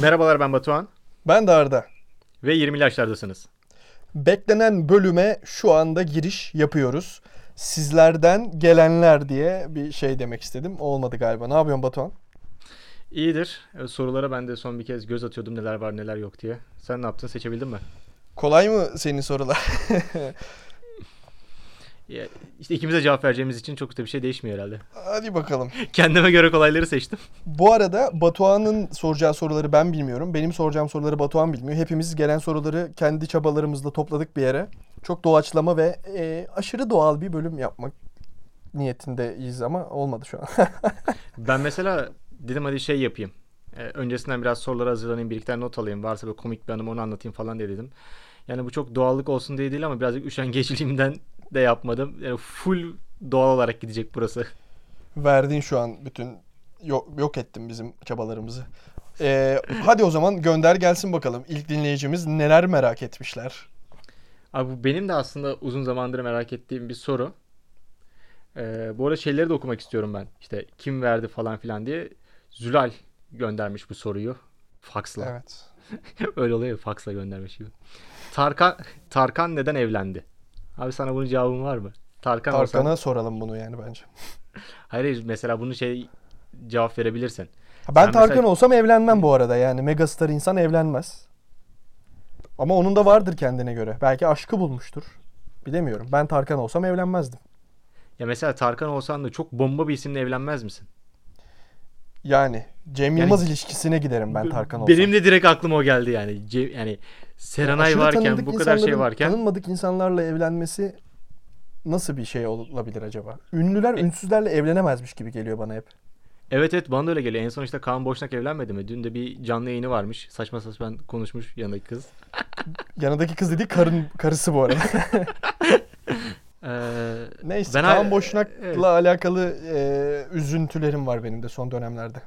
Merhabalar ben Batuhan Ben de Arda. ve 20 yaşlardasınız. Beklenen bölüme şu anda giriş yapıyoruz. Sizlerden gelenler diye bir şey demek istedim. Olmadı galiba. Ne yapıyorsun Batuhan? İyidir. E, Sorulara ben de son bir kez göz atıyordum neler var neler yok diye. Sen ne yaptın seçebildin mi? Kolay mı senin sorular? Ya, İşte ikimize cevap vereceğimiz için çok da bir şey değişmiyor herhalde. Hadi bakalım. Kendime göre kolayları seçtim. Bu arada Batuhan'ın soracağı soruları ben bilmiyorum. Benim soracağım soruları Batuhan bilmiyor. Hepimiz gelen soruları kendi çabalarımızla topladık bir yere. Çok doğaçlama ve e, aşırı doğal bir bölüm yapmak niyetindeyiz ama olmadı şu an. Ben mesela dedim hadi şey yapayım. E, öncesinden biraz sorulara hazırlanayım, bir iki tane not alayım. Varsa böyle komik bir anım onu anlatayım falan diye dedim. Yani bu çok doğallık olsun diye değil ama birazcık de yapmadım. Yani full doğal olarak gidecek burası. Verdin şu an bütün yok, yok ettin bizim çabalarımızı. Ee, hadi o zaman gönder gelsin bakalım. İlk dinleyicimiz neler merak etmişler. Abi bu benim de aslında uzun zamandır merak ettiğim bir soru. Ee, bu arada şeyleri de okumak istiyorum ben. İşte kim verdi falan filan diye. Zülal göndermiş bu soruyu. Faksla. Evet. Öyle oluyor ya faksla göndermiş gibi. Tarkan, Tarkan neden evlendi? Abi sana bunun cevabın var mı? Tarkan Tarkan'a olsan... soralım bunu yani bence. Hayır mesela bunu şey cevap verebilirsin. Ha, Ben Sen Tarkan mesela- olsam evlenmem bu arada yani. Megastar insan evlenmez. Ama onun da vardır kendine göre. Belki aşkı bulmuştur. Bilemiyorum. Ben Tarkan olsam evlenmezdim. Ya mesela Tarkan olsan da çok bomba bir isimle evlenmez misin? Yani Cem Yani- Yılmaz ilişkisine giderim ben Tarkan olsam. Benim de direkt aklıma o geldi yani. Ce- yani Serenay Aşırı varken bu kadar şey varken Tanınmadık insanlarla evlenmesi nasıl bir şey olabilir acaba? Ünlüler E- ünsüzlerle evlenemezmiş gibi geliyor bana hep. Evet evet bana da öyle geliyor. En son işte Kaan Boşnak evlenmedi mi? Dün de bir canlı yayını varmış. Saçma saçma konuşmuş yanındaki kız. Yanındaki kız dediği karın karısı bu arada. Ee, Neyse Ben Kaan Boşnak'la evet. alakalı e, üzüntülerim var benim de son dönemlerde.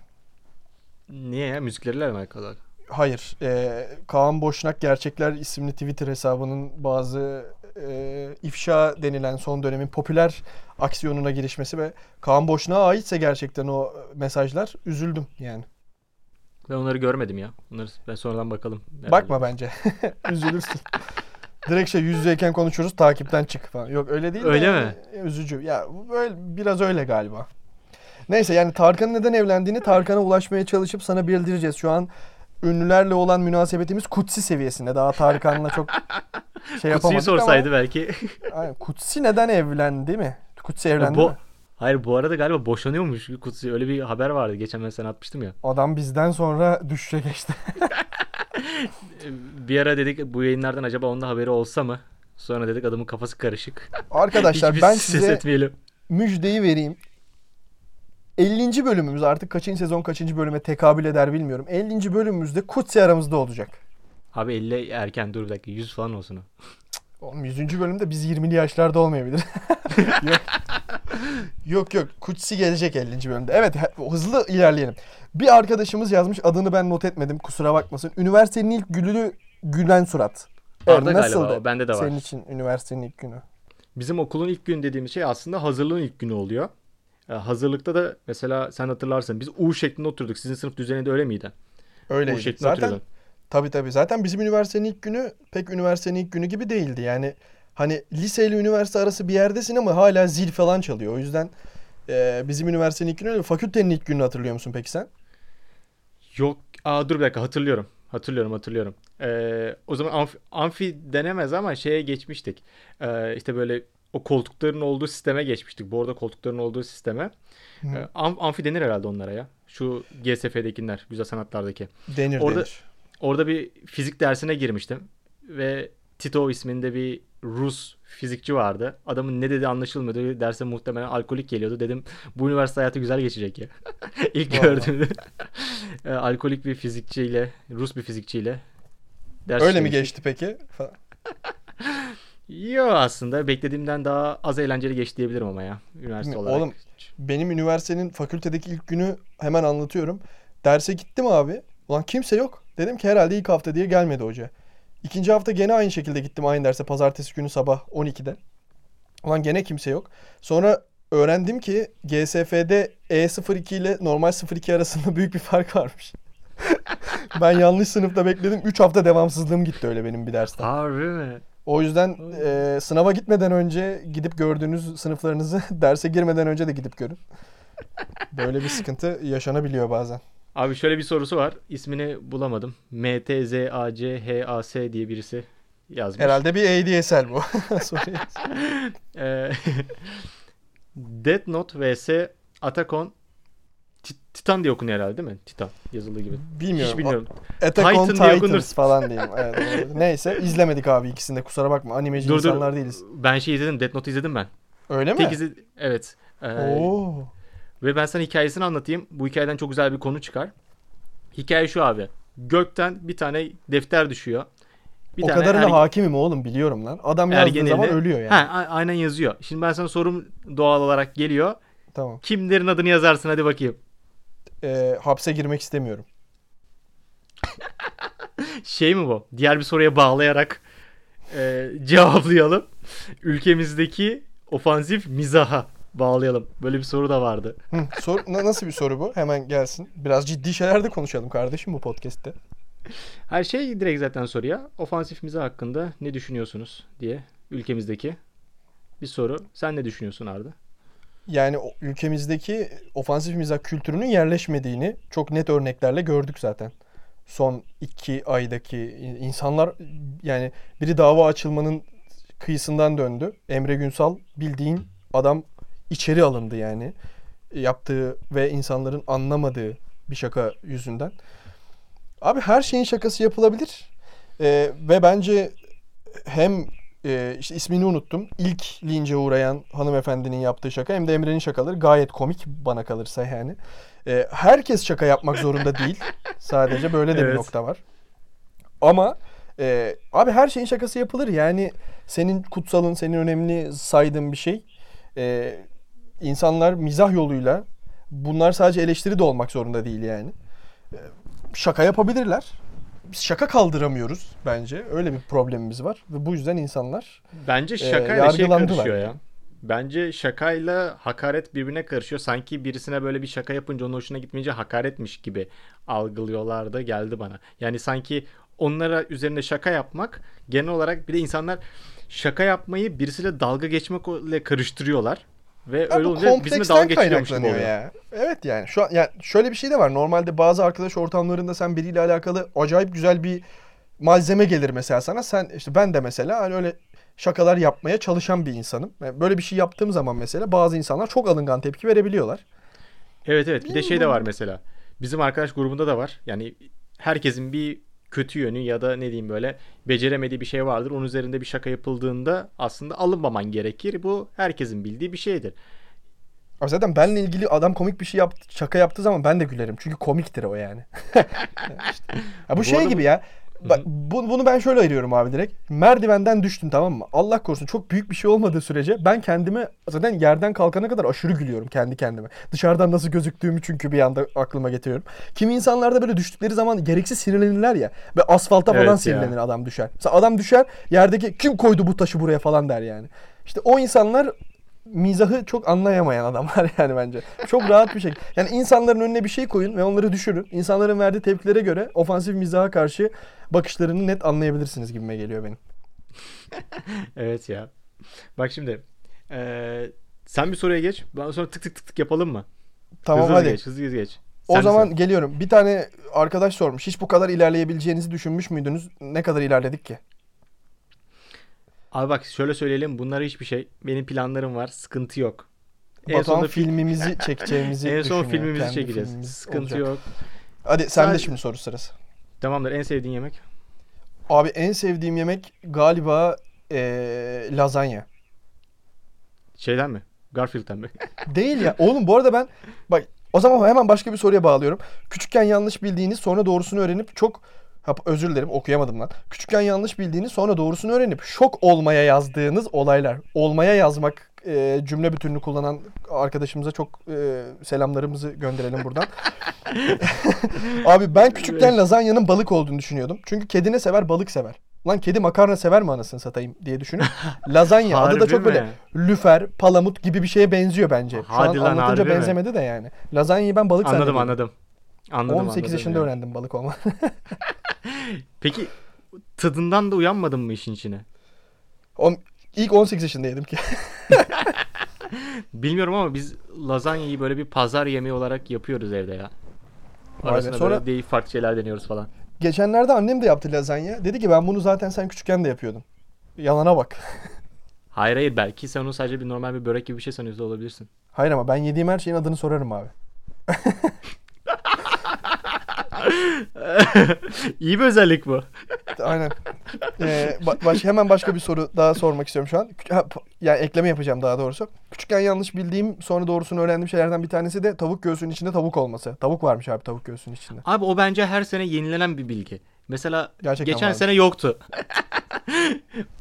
niye ya? Müzikleriyle mi alakalı? Hayır. e, Kaan Boşnak Gerçekler isimli Twitter hesabının bazı e, ifşa denilen son dönemin popüler aksiyonuna girişmesi ve Kaan Boşnak'a aitse gerçekten o mesajlar üzüldüm yani. Ben onları görmedim ya. Onları ben sonradan bakalım. herhalde. Bakma bence. Üzülürsün. Direkt şey yüz yüzeyken konuşuyoruz takipten çık falan. Yok öyle değil de Öyle yani mi? Üzücü. Ya böyle biraz öyle galiba. Neyse yani Tarkan'ın neden evlendiğini Tarkan'a ulaşmaya çalışıp sana bildireceğiz. Şu an ünlülerle olan münasebetimiz kutsi seviyesinde. Daha Tarkan'la çok şey yapamadık Kutsi'yi sorsaydı belki. ama Aynen, Kutsi neden evlendi mi? Kutsi evlendi Bu, mi? hayır bu arada galiba boşanıyormuş Kutsi. Öyle bir haber vardı. Geçen ben sana atmıştım ya. Adam bizden sonra geçti. Ee, Bir ara dedik bu yayınlardan acaba onun da haberi olsa mı? Sonra dedik adamın kafası karışık. Arkadaşlar ben size etmeyelim. müjdeyi vereyim. 50. bölümümüz artık kaçıncı sezon kaçıncı bölüme tekabül eder bilmiyorum. 50. bölümümüzde Kutsi aramızda olacak. Abi 50 erken dur bir dakika 100 falan olsun o. Oğlum 100. bölümde biz 20'li yaşlarda olmayabilir. yok. yok yok Kutsi gelecek 50. bölümde. Evet hızlı ilerleyelim. Bir arkadaşımız yazmış adını ben not etmedim kusura bakmasın. Üniversitenin ilk günü gülen surat. Evet, Arda galiba, nasıldı o bende de var. Senin için üniversitenin ilk günü. Bizim okulun ilk gün dediğimiz şey aslında hazırlığın ilk günü oluyor. Ee, hazırlıkta da mesela sen hatırlarsın biz U şeklinde oturduk. Sizin sınıf düzeninde öyle miydi? U Öyleydi. şeklinde Zaten oturuyordun. Tabii tabii. Zaten bizim üniversitenin ilk günü pek üniversitenin ilk günü gibi değildi. Yani hani lise ile üniversite arası bir yerdesin ama hala zil falan çalıyor. O yüzden e, bizim üniversitenin ilk günü öyle. Fakültenin ilk gününü hatırlıyor musun peki sen? Yok. Aa dur bir dakika hatırlıyorum. Hatırlıyorum hatırlıyorum. Ee, o zaman amfi, amfi denemez ama şeye geçmiştik. Ee, işte böyle o koltukların olduğu sisteme geçmiştik. Bu arada koltukların olduğu sisteme. Hı. Ee, am- amfi denir herhalde onlara ya. Şu GSF'dekiler, güzel sanatlardaki. Denir Orada- denir. Orada bir fizik dersine girmiştim. Ve Tito isminde bir Rus fizikçi vardı. Adamın ne dediği anlaşılmıyordu. Derse muhtemelen alkolik geliyordu. Dedim bu üniversite hayatı güzel geçecek ya. İlk gördüğümde. E, alkolik bir fizikçiyle, Rus bir fizikçiyle ders Öyle mi geçti peki? Yo aslında beklediğimden daha az eğlenceli geçti diyebilirim ama ya. Üniversite Oğlum, olarak. Benim üniversitenin fakültedeki ilk günü hemen anlatıyorum. Derse gittim abi. Ulan kimse yok. Dedim ki herhalde ilk hafta diye gelmedi hoca. İkinci hafta gene aynı şekilde gittim aynı derse pazartesi günü sabah 12'de. Ulan gene kimse yok. Sonra öğrendim ki GSF'de E02 ile normal 02 arasında büyük bir fark varmış. Ben yanlış sınıfta bekledim. 3 hafta devamsızlığım gitti öyle benim bir dersten. Harbi mi? O yüzden e, sınava gitmeden önce gidip gördüğünüz sınıflarınızı derse girmeden önce de gidip görün. Böyle bir sıkıntı yaşanabiliyor bazen. Abi şöyle bir sorusu var. İsmini bulamadım. MTZACHAS diye birisi yazmış. Herhalde bir ADSL bu. Death Note vs Attack Ti- Titan diye okunuyor herhalde değil mi? Titan yazıldığı gibi. Bilmiyorum. Hiç bilmiyorum. Attack on Titan diye Titans falan diyeyim. Evet. Neyse izlemedik abi ikisinde kusura bakma. Animeci Dur dur. insanlar değiliz. Ben şey izledim. Death Note izledim ben. Öyle mi? Tek izle- Evet. Ee, Oo. Ve ben sana hikayesini anlatayım. Bu hikayeden çok güzel bir konu çıkar. Hikaye şu abi. Gökten bir tane defter düşüyor. Bir o kadarına erge- hakimim oğlum biliyorum lan. Adam yazdığı ergen zaman eli- ölüyor yani. Ha, aynen yazıyor. Şimdi ben sana sorum doğal olarak geliyor. Tamam. Kimlerin adını yazarsın hadi bakayım. Ee, hapse girmek istemiyorum. Şey mi bu? Diğer bir soruya bağlayarak e, cevaplayalım. Ülkemizdeki ofansif mizaha bağlayalım. Böyle bir soru da vardı. Hı, sor, na- nasıl bir soru bu? Hemen gelsin. Biraz ciddi şeyler de konuşalım kardeşim bu podcast'te. Her şey direkt zaten soruya. Ofansif mizah hakkında ne düşünüyorsunuz diye ülkemizdeki bir soru. Sen ne düşünüyorsun Arda? Yani ülkemizdeki ofansif mizah kültürünün yerleşmediğini çok net örneklerle gördük zaten. Son iki aydaki in- insanlar yani biri dava açılmanın kıyısından döndü. Emre Günsal bildiğin adam içeri alındı yani. Yaptığı ve insanların anlamadığı bir şaka yüzünden. Abi her şeyin şakası yapılabilir. Ee, ve bence hem e, işte ismini unuttum. İlk lince uğrayan hanımefendinin yaptığı şaka hem de Emre'nin şakaları gayet komik bana kalırsa yani. E, herkes şaka yapmak zorunda değil. Sadece böyle de bir Evet. nokta var. Ama e, abi her şeyin şakası yapılır. Yani senin kutsalın, senin önemli saydığın bir şey. E, insanlar mizah yoluyla bunlar sadece eleştiri de olmak zorunda değil yani. E, şaka yapabilirler. Şaka kaldıramıyoruz bence. Öyle bir problemimiz var ve bu yüzden insanlar Bence şakayla şey yargılandılar karışıyor ya. Bence şakayla hakaret birbirine karışıyor. Sanki birisine böyle bir şaka yapınca onun hoşuna gitmeyince hakaretmiş gibi algılıyorlar da geldi bana. Yani sanki onlara üzerinde şaka yapmak genel olarak bir de insanlar şaka yapmayı birisiyle dalga geçmekle karıştırıyorlar. Ve Ya öyle olunca bizimle dalga geçiliyormuş gibi oluyor. ya. Evet yani şu an yani şöyle bir şey de var. Normalde bazı arkadaş ortamlarında sen biriyle alakalı acayip güzel bir malzeme gelir mesela sana. Sen işte ben de mesela hani öyle şakalar yapmaya çalışan bir insanım. Yani Böyle bir şey yaptığım zaman mesela bazı insanlar çok alıngan tepki verebiliyorlar. Evet evet bir de şey de var mesela. Bizim arkadaş grubunda da var. Yani herkesin bir kötü yönü ya da ne diyeyim böyle beceremediği bir şey vardır. Onun üzerinde bir şaka yapıldığında aslında alınmaman gerekir. Bu herkesin bildiği bir şeydir. Abi zaten benle ilgili adam komik bir şey yaptı, şaka yaptığı zaman ben de gülerim. Çünkü komiktir o yani. İşte. Ya bu, Bu şey arada gibi ya. Bak, bu- bunu ben şöyle ayırıyorum abi direkt. Merdivenden düştüm tamam mı? Allah korusun çok büyük bir şey olmadığı sürece ben kendime zaten yerden kalkana kadar aşırı gülüyorum kendi kendime. Dışarıdan nasıl gözüktüğümü çünkü bir anda aklıma getiriyorum. Kimi insanlarda böyle düştükleri zaman gereksiz sinirlenirler ya. Ve asfalta falan Evet ya. sinirlenir adam düşer. Mesela adam düşer yerdeki kim koydu bu taşı buraya falan der yani. İşte o insanlar mizahı çok anlayamayan adamlar yani bence. Çok rahat bir şey. Yani insanların önüne bir şey koyun ve onları düşürün. İnsanların verdiği tepkilere göre ofansif mizaha karşı bakışlarını net anlayabilirsiniz gibime geliyor benim. Evet ya. Bak şimdi eee, sen bir soruya geç. Ben sonra tık tık tık tık yapalım mı? Tamam hızlı hadi. geç, hızlı geç. O Sen zaman sor. geliyorum. Bir tane arkadaş sormuş. Hiç bu kadar ilerleyebileceğinizi düşünmüş müydünüz? Ne kadar ilerledik ki? Abi bak şöyle söyleyelim. Bunlar hiçbir şey. Benim planlarım var. Sıkıntı yok. En Batuhan sonunda fi- filmimizi çekeceğimizi en son filmimizi Kendi çekeceğiz. filmimiz Sıkıntı olacak. yok. Hadi sen de Sadece- şimdi soru sırası. Tamamdır. En sevdiğin yemek? Abi en sevdiğim yemek galiba eee lazanya. Şeyden mi? Garfield'den mi? Değil ya. Oğlum bu arada ben bak o zaman hemen başka bir soruya bağlıyorum. Küçükken yanlış bildiğiniz sonra doğrusunu öğrenip çok özür dilerim okuyamadım lan. Küçükken yanlış bildiğiniz sonra doğrusunu öğrenip şok olmaya yazdığınız olaylar. Olmaya yazmak e, cümle bütününü kullanan arkadaşımıza çok e, selamlarımızı gönderelim buradan. Abi ben küçükken lazanyanın balık olduğunu düşünüyordum. Çünkü kedi ne sever? Balık sever. Lan kedi makarna sever mi anasını satayım diye düşünüp lazanya adı da çok böyle mi? lüfer, palamut gibi bir şeye benziyor bence. Şu Hadi an lan, anlatınca harbi mi? benzemedi de yani. Lazanyayı ben balık Anladım zannediyordum. anladım. Anladım 18 anladım yaşında ya. öğrendim balık olma. Peki tadından da uyanmadın mı işin içine? On- İlk 18 yaşında yedim ki. Bilmiyorum ama biz lazanyayı böyle bir pazar yemeği olarak yapıyoruz evde ya. Arasında Sonra- böyle değil farklı şeyler deniyoruz falan. Geçenlerde annem de yaptı lazanya. Dedi ki ben bunu zaten sen küçükken de yapıyordun. Yalana bak. Hayır hayır belki sen onu sadece bir normal bir börek gibi bir şey sanıyorsun olabilirsin. Hayır ama ben yediğim her şeyin adını sorarım abi. İyi bir özellik bu. Aynen. Ee, ba- baş- hemen başka bir soru daha sormak istiyorum şu an. Ha, yani ekleme yapacağım daha doğrusu. Küçükken yanlış bildiğim sonra doğrusunu öğrendiğim şeylerden bir tanesi de tavuk göğsünün içinde tavuk olması. Tavuk varmış abi tavuk göğsünün içinde. Abi o bence her sene yenilenen bir bilgi. Mesela Gerçekten geçen varmış. sene yoktu.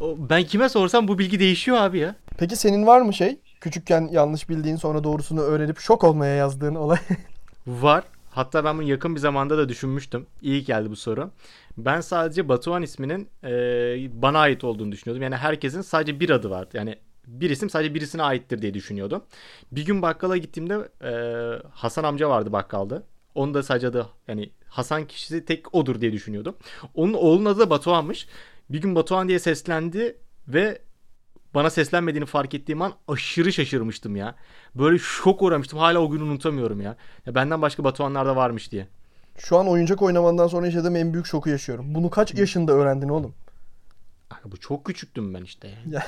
O- ben kime sorsam bu bilgi değişiyor abi ya. Peki senin var mı şey? Küçükken yanlış bildiğin sonra doğrusunu öğrenip şok olmaya yazdığın olay. Var. Hatta ben bunu yakın bir zamanda da düşünmüştüm. İyi geldi bu soru. Ben sadece Batuhan isminin e, bana ait olduğunu düşünüyordum. Yani herkesin sadece bir adı vardı. Yani bir isim sadece birisine aittir diye düşünüyordum. Bir gün bakkala gittiğimde e, Hasan amca vardı bakkalda. Onun da sadece adı yani Hasan kişisi tek odur diye düşünüyordum. Onun oğlunun adı da Batuhan'mış. Bir gün Batuhan diye seslendi ve bana seslenmediğini fark ettiğim an aşırı şaşırmıştım ya. Böyle şok uğramıştım. Hala o günü unutamıyorum ya. ya benden başka Batuhanlar da varmış diye. Şu an oyuncak oynamandan sonra yaşadığım en büyük şoku yaşıyorum. Bunu kaç yaşında öğrendin oğlum? Kanka bu çok küçüktüm ben işte. ya. Ya.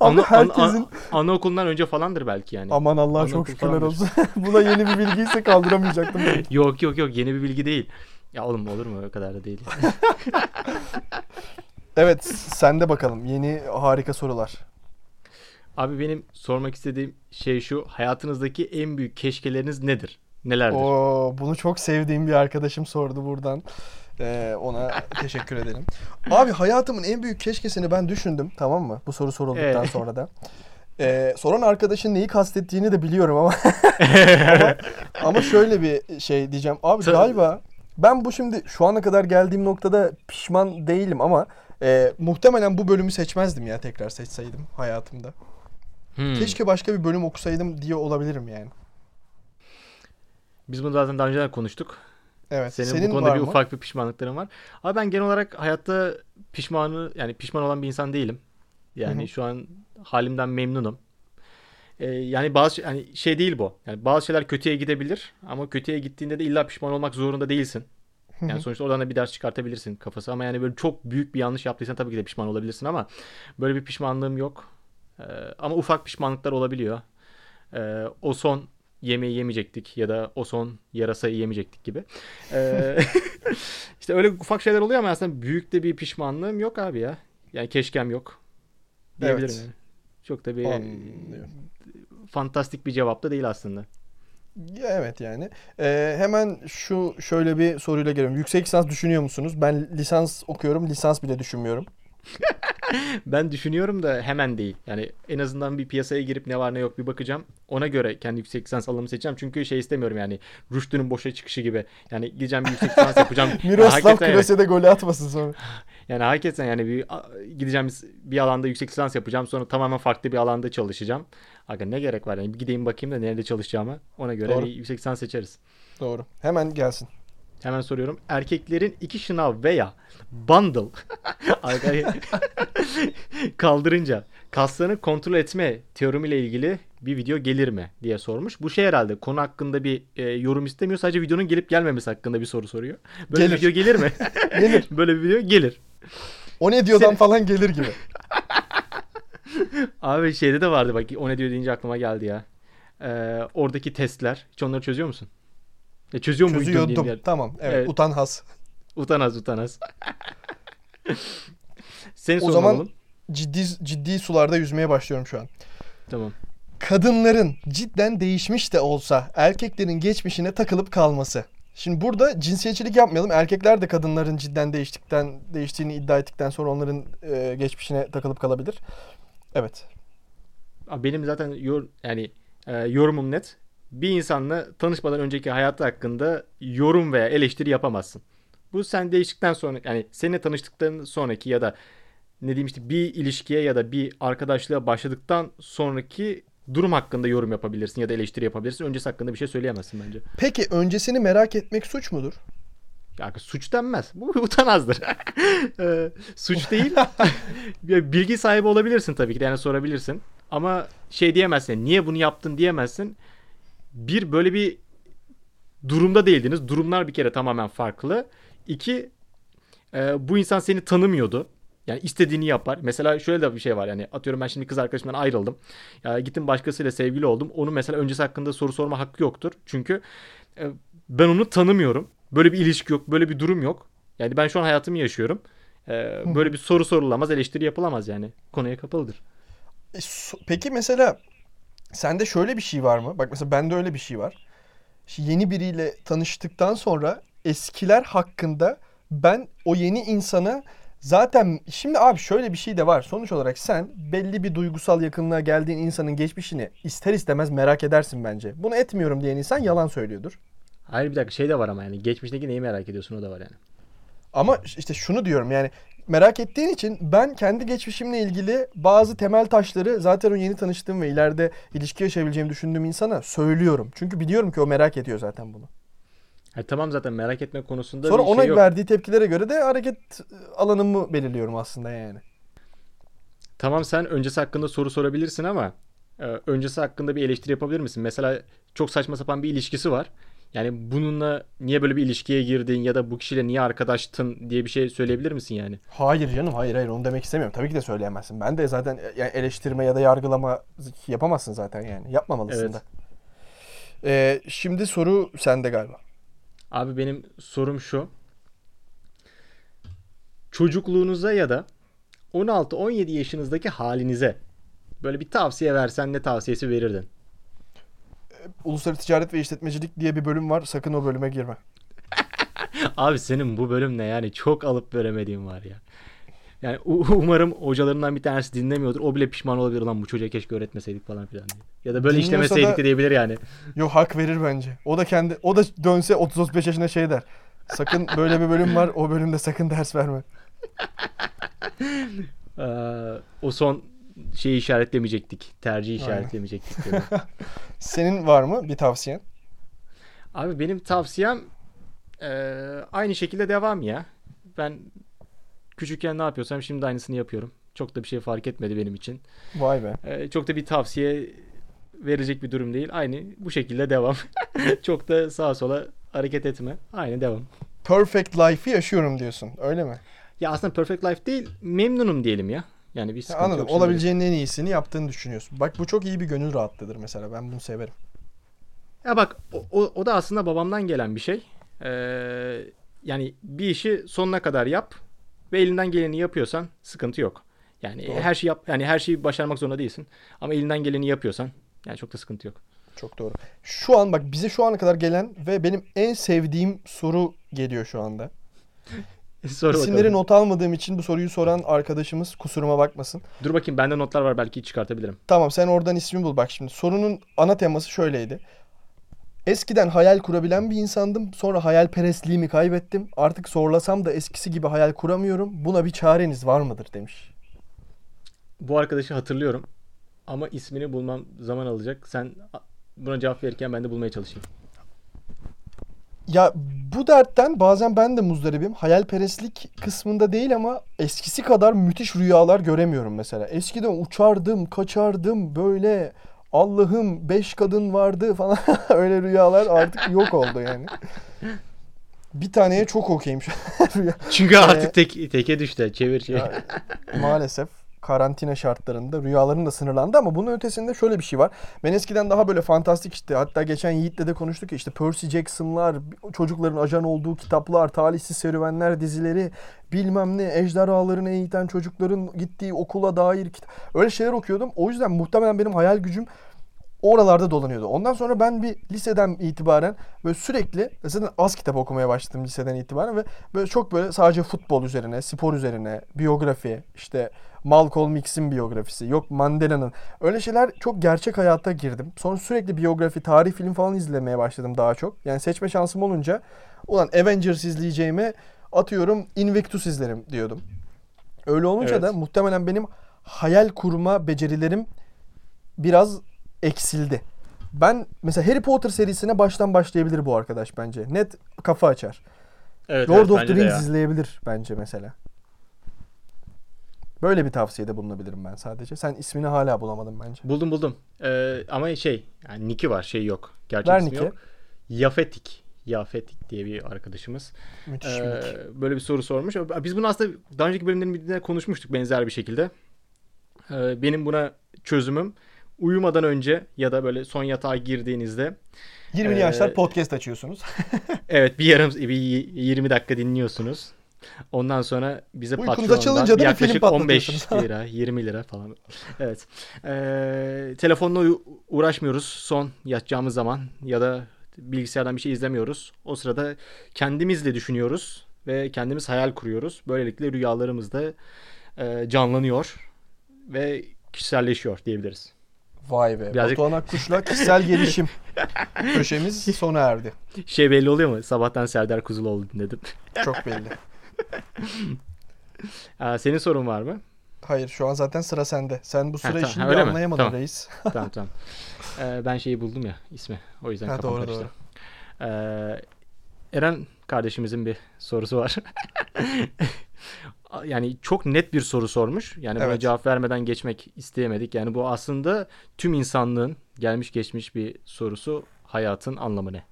Abi Ana- herkesin... Anaokulundan önce falandır belki yani. Aman Anaokul çok şükürler falandır. olsun. Buna yeni bir bilgiyse kaldıramayacaktım. ben. Yok yok yok yeni bir bilgi değil. Ya oğlum olur mu o kadar da değil. Evet sende bakalım. Yeni harika sorular. Abi benim sormak istediğim şey şu. Hayatınızdaki en büyük keşkeleriniz nedir? Nelerdir? Oo, bunu çok sevdiğim bir arkadaşım sordu buradan. Ee, ona teşekkür edelim. Abi hayatımın en büyük keşkesini ben düşündüm tamam mı? Bu soru sorulduktan Ee? sonra da. Ee, soran arkadaşın neyi kastettiğini de biliyorum ama ama, ama şöyle bir şey diyeceğim. Abi Tabii. galiba ben bu şimdi şu ana kadar geldiğim noktada pişman değilim ama e, muhtemelen bu bölümü seçmezdim ya tekrar seçseydim hayatımda. Hmm. Keşke başka bir bölüm okusaydım diye olabilirim yani. Biz bunu zaten daha önceden konuştuk. Evet. Senin, Senin bu konuda bir mı? ufak bir pişmanlıkların var. Ama ben genel olarak hayatta pişmanı yani pişman olan bir insan değilim. Yani Hı hı. şu an halimden memnunum. Ee, yani bazı şey- hani şey değil bu. Yani bazı şeyler kötüye gidebilir ama kötüye gittiğinde de illa pişman olmak zorunda değilsin. Yani sonuçta oradan da bir ders çıkartabilirsin kafası ama yani böyle çok büyük bir yanlış yaptıysan tabii ki de pişman olabilirsin ama böyle bir pişmanlığım yok. Ee, ama ufak pişmanlıklar olabiliyor. Ee, o son yemeği yemeyecektik ya da o son yarasayı yemeyecektik gibi. Ee, işte öyle ufak şeyler oluyor ama aslında büyük de bir pişmanlığım yok abi ya. Yani keşkem yok. Diyebilirim Evet. yani. Çok da bir Anlıyorum. fantastik bir cevap da değil aslında. Evet yani. Ee, hemen şu şöyle bir soruyla geliyorum. Yüksek lisans düşünüyor musunuz? Ben lisans okuyorum. Lisans bile düşünmüyorum. Ben düşünüyorum da hemen değil. Yani en azından bir piyasaya girip ne var ne yok bir bakacağım. Ona göre kendi yüksek lisans alanımı seçeceğim. Çünkü şey istemiyorum yani Rüştü'nün boşa çıkışı gibi. Yani gideceğim bir yüksek lisans yapacağım. Miroslav hakikaten yani, golü atmasın sonra. yani hakikaten yani bir gideceğim bir alanda yüksek lisans yapacağım. Sonra tamamen farklı bir alanda çalışacağım. Aga ne gerek var yani bir gideyim bakayım da nerede çalışacağımı. Ona göre Doğru. bir yüksek lisans seçeriz. Doğru. Hemen gelsin. Hemen soruyorum. Erkeklerin iki şınav veya bundle kaldırınca kaslarını kontrol etme teoremiyle ilgili bir video gelir mi diye sormuş. Bu şey herhalde konu hakkında bir e, yorum istemiyor. Sadece videonun gelip gelmemesi hakkında bir soru soruyor. Böyle Gelir. bir video gelir mi? Gelir. Böyle bir video gelir. O ne diyordan Senin- falan gelir gibi. Abi şeyde de vardı bak o ne diyor deyince aklıma geldi ya. Ee, oradaki testler. Hiç onları çözüyor musun? Ya çözüyor muydun Çözüyordum. Tamam. Evet. Evet. Utan has. Utanaz utanaz. Senin O zaman- alalım. Ciddi ciddi sularda yüzmeye başlıyorum şu an. Tamam. Kadınların cidden değişmiş de olsa erkeklerin geçmişine takılıp kalması. Şimdi burada cinsiyetçilik yapmayalım. Erkekler de kadınların cidden değiştikten değiştiğini iddia ettikten sonra onların e, geçmişine takılıp kalabilir. Evet. Benim zaten yor, yani e, yorumum net. Bir insanla tanışmadan önceki hayatı hakkında yorum veya eleştiri yapamazsın. Bu sen değiştikten sonra yani seninle tanıştıktan sonraki ya da ne diyeyim işte bir ilişkiye ya da bir arkadaşlığa başladıktan sonraki durum hakkında yorum yapabilirsin ya da eleştiri yapabilirsin. Öncesi hakkında bir şey söyleyemezsin bence. Peki öncesini merak etmek suç mudur? Ya suç denmez. Bu utanazdır. Ee, suç değil. Bilgi sahibi olabilirsin tabii ki de yani sorabilirsin. Ama şey diyemezsin. Niye bunu yaptın diyemezsin. Bir böyle bir durumda değildiniz. Durumlar bir kere tamamen farklı. İki e, bu insan seni tanımıyordu. Yani istediğini yapar. Mesela şöyle de bir şey var yani atıyorum ben şimdi kız arkadaşımdan ayrıldım. Ya gittim başkasıyla sevgili oldum. Onun mesela öncesi hakkında soru sorma hakkı yoktur. Çünkü e, ben onu tanımıyorum. Böyle bir ilişki yok, böyle bir durum yok. Yani ben şu an hayatımı yaşıyorum. E, böyle bir soru sorulamaz, eleştiri yapılamaz yani. Konuya kapalıdır. E, Peki mesela sende şöyle bir şey var mı? Bak mesela bende öyle bir şey var. Şimdi Yeni biriyle tanıştıktan sonra eskiler hakkında ben o yeni insana zaten şimdi abi şöyle bir şey de var. Sonuç olarak sen belli bir duygusal yakınlığa geldiğin insanın geçmişini ister istemez merak edersin bence. Bunu etmiyorum diyen insan yalan söylüyordur. Hayır bir dakika şey de var ama yani geçmişteki neyi merak ediyorsun o da var yani. Ama işte şunu diyorum yani merak ettiğin için ben kendi geçmişimle ilgili bazı temel taşları zaten o yeni tanıştığım ve ileride ilişki yaşayabileceğimi düşündüğüm insana söylüyorum. Çünkü biliyorum ki o merak ediyor zaten bunu. Ha, tamam zaten merak etme konusunda Sonra bir ona şey yok. verdiği tepkilere göre de hareket alanımı belirliyorum aslında yani. Tamam sen öncesi hakkında soru sorabilirsin ama e, öncesi hakkında bir eleştiri yapabilir misin? Mesela çok saçma sapan bir ilişkisi var. Yani bununla niye böyle bir ilişkiye girdin ya da bu kişiyle niye arkadaştın diye bir şey söyleyebilir misin yani? Hayır canım hayır hayır onu demek istemiyorum. Tabii ki de söyleyemezsin. Ben de zaten yani eleştirme ya da yargılama yapamazsın zaten yani. Yapmamalısın Evet. da. Ee, şimdi soru sende galiba. Abi benim sorum şu. Çocukluğunuza ya da 16-17 yaşınızdaki halinize böyle bir tavsiye versen ne tavsiyesi verirdin? Uluslararası Ticaret ve İşletmecilik diye bir bölüm var. Sakın o bölüme girme. Abi senin bu bölümle yani çok alıp veremediğin var ya. Yani umarım hocalarından bir tanesi dinlemiyordur. O bile pişman olabilir lan bu çocuğa keşke öğretmeseydik falan filan diye. Ya da böyle Dinliyorsa işlemeseydik da- de diyebilir yani. Yo hak verir bence. O da kendi o da dönse 30-35 yaşında şey der. Sakın böyle bir bölüm var. O bölümde sakın ders verme. Ee, o son şeyi işaretlemeyecektik. Tercih işaretlemeyecektik. Senin var mı bir tavsiyen? Abi benim tavsiyem eee, aynı şekilde devam ya. Ben küçükken ne yapıyorsam şimdi aynısını yapıyorum. Çok da bir şey fark etmedi benim için. Vay be. Eee, çok da bir tavsiye verecek bir durum değil. Aynı bu şekilde devam. çok da sağa sola hareket etme. Aynı devam. Perfect life'ı yaşıyorum diyorsun. Öyle mi? Ya aslında perfect life değil, memnunum diyelim ya. Yani bir Ya sıkıntı anladım. yok şimdi. Olabileceğinin en iyisini yaptığını düşünüyorsun. Bak bu çok iyi bir gönül rahatlığıdır mesela. Ben bunu severim. Ya bak o, o, da aslında babamdan gelen bir şey. Ee, yani bir işi sonuna kadar yap ve elinden geleni yapıyorsan sıkıntı yok. Yani Doğru. her şeyi yap yani her şeyi başarmak zorunda değilsin. Ama elinden geleni yapıyorsan yani çok da sıkıntı yok. Çok doğru. Şu an bak bize şu ana kadar gelen ve benim en sevdiğim soru geliyor şu anda. Sor İsimleri bakalım. not almadığım için bu soruyu soran arkadaşımız kusuruma bakmasın. Dur bakayım bende notlar var belki çıkartabilirim. Tamam sen oradan ismi bul bak şimdi. Sorunun ana teması şöyleydi. Eskiden hayal kurabilen bir insandım. Sonra hayalperestliğimi kaybettim. Artık zorlasam da eskisi gibi hayal kuramıyorum. Buna bir çareniz var mıdır demiş. Bu arkadaşı hatırlıyorum. Ama ismini bulmam zaman alacak. Sen buna cevap verirken ben de bulmaya çalışayım. Ya bu dertten bazen ben de muzdaribim. Hayalperestlik kısmında değil ama eskisi kadar müthiş rüyalar göremiyorum mesela. Eskiden uçardım, kaçardım böyle Allah'ım beş kadın vardı falan öyle rüyalar artık yok oldu yani. Bir taneye çok okeyim şu an. Çünkü artık tek, teke düştü. Çevir çevir. Ya, maalesef karantina şartlarında rüyalarım da sınırlandı ama bunun ötesinde şöyle bir şey var. Ben eskiden daha böyle fantastik işte hatta geçen Yiğit'le de konuştuk ya işte Percy Jackson'lar, çocukların ajan olduğu kitaplar, talihsiz serüvenler dizileri, bilmem ne, ejderhalarını eğiten çocukların gittiği okula dair kitap. Öyle şeyler okuyordum. O yüzden muhtemelen benim hayal gücüm oralarda dolanıyordu. Ondan sonra ben bir liseden itibaren böyle sürekli zaten az kitap okumaya başladım liseden itibaren ve böyle çok böyle sadece futbol üzerine, spor üzerine, biyografi, işte Malcolm X'in biyografisi, yok Mandela'nın öyle şeyler çok gerçek hayata girdim. Sonra sürekli biyografi, tarih film falan izlemeye başladım daha çok. Yani seçme şansım olunca ulan Avengers izleyeceğime atıyorum Invictus izlerim diyordum. Öyle olunca Evet. da muhtemelen benim hayal kurma becerilerim biraz eksildi. Ben mesela Harry Potter serisine baştan başlayabilir bu arkadaş bence. Net kafa açar. Evet, Lord evet, of the Rings izleyebilir bence mesela. Böyle bir tavsiyede bulunabilirim ben sadece. Sen ismini hala bulamadın bence. Buldum buldum. Ee, ama şey yani Nick'i var şey yok. Gerçek Ver ismi Nick'i. yok. Yafetik. Yafetik diye bir arkadaşımız. Müthiş Ee, böyle bir soru sormuş. Biz bunu aslında daha önceki bölümlerin birinde konuşmuştuk benzer bir şekilde. Ee, benim buna çözümüm uyumadan önce ya da böyle son yatağa girdiğinizde 20'li Ee, yaşlar podcast açıyorsunuz. evet bir yarım bir 20 dakika dinliyorsunuz. Ondan sonra bize açılınca da bir yaklaşık film 15 patlatıyorsunuz. lira, 20 lira falan. Evet. Ee, telefonla uğraşmıyoruz son yatacağımız zaman ya da bilgisayardan bir şey izlemiyoruz. O sırada kendimizle düşünüyoruz ve kendimiz hayal kuruyoruz. Böylelikle rüyalarımız da e, canlanıyor ve kişiselleşiyor diyebiliriz. Vay be. Birazcık- Batuhan Akkuş'la kişisel gelişim köşemiz sona erdi. Şey belli oluyor mu? Sabahtan Serdar Kuzuloğlu dinledim. Çok belli. Aa, senin sorun var mı? Hayır şu an zaten sıra sende. Sen bu tamam. işini Ha, öyle mi? anlayamadın Tamam. reis. tamam tamam. Ee, ben şeyi buldum ya ismi. O yüzden Ha, kafam doğru, karıştı. Ee, Eren kardeşimizin bir sorusu var. yani çok net bir soru sormuş. Yani buna Evet. cevap vermeden geçmek isteyemedik. Yani bu aslında tüm insanlığın gelmiş geçmiş bir sorusu. Hayatın anlamı ne?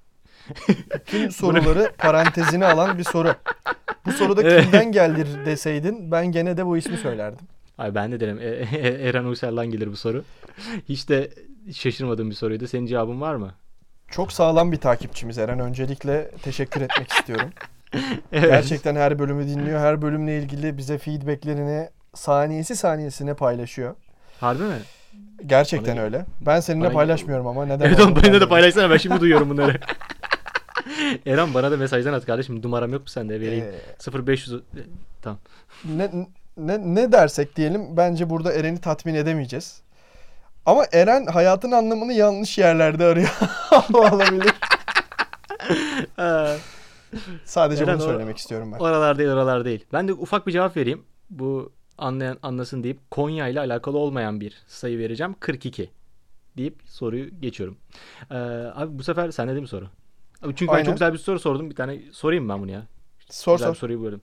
Tüm soruları parantezine alan bir soru. Bu soruda kimden gelir deseydin ben gene de bu ismi söylerdim. Ay ben de derim e, e, Eren Uysal'dan gelir bu soru. Hiç de şaşırmadığım bir soruydu. Senin cevabın var mı? Çok sağlam bir takipçimiz Eren. Öncelikle teşekkür etmek istiyorum. Evet. Gerçekten her bölümü dinliyor. Her bölümle ilgili bize feedbacklerini saniyesi saniyesine paylaşıyor. Harbi mi? Gerçekten Bana- öyle. Ben seninle bana- paylaşmıyorum ama neden? Evet oğlum benimle de paylaşsana ben şimdi duyuyorum bunları. Eren bana da mesajdan at kardeşim numaram yok mu sende vereyim. Ee, 0500 e, tamam. ne, ne, ne dersek diyelim bence burada Eren'i tatmin edemeyeceğiz. Ama Eren hayatın anlamını yanlış yerlerde arıyor. olabilir. Sadece Eren, bunu söylemek istiyorum ben. oralar değil oralar değil. Ben de ufak bir cevap vereyim. Bu anlayan anlasın deyip Konya ile alakalı olmayan bir sayı vereceğim. 42 deyip soruyu geçiyorum. Ee, abi bu sefer sende değil mi soru? Abi çünkü ben Aynen. çok güzel bir soru sordum. Bir tane sorayım ben bunu ya. Sor güzel sor. bir soruyu böldüm.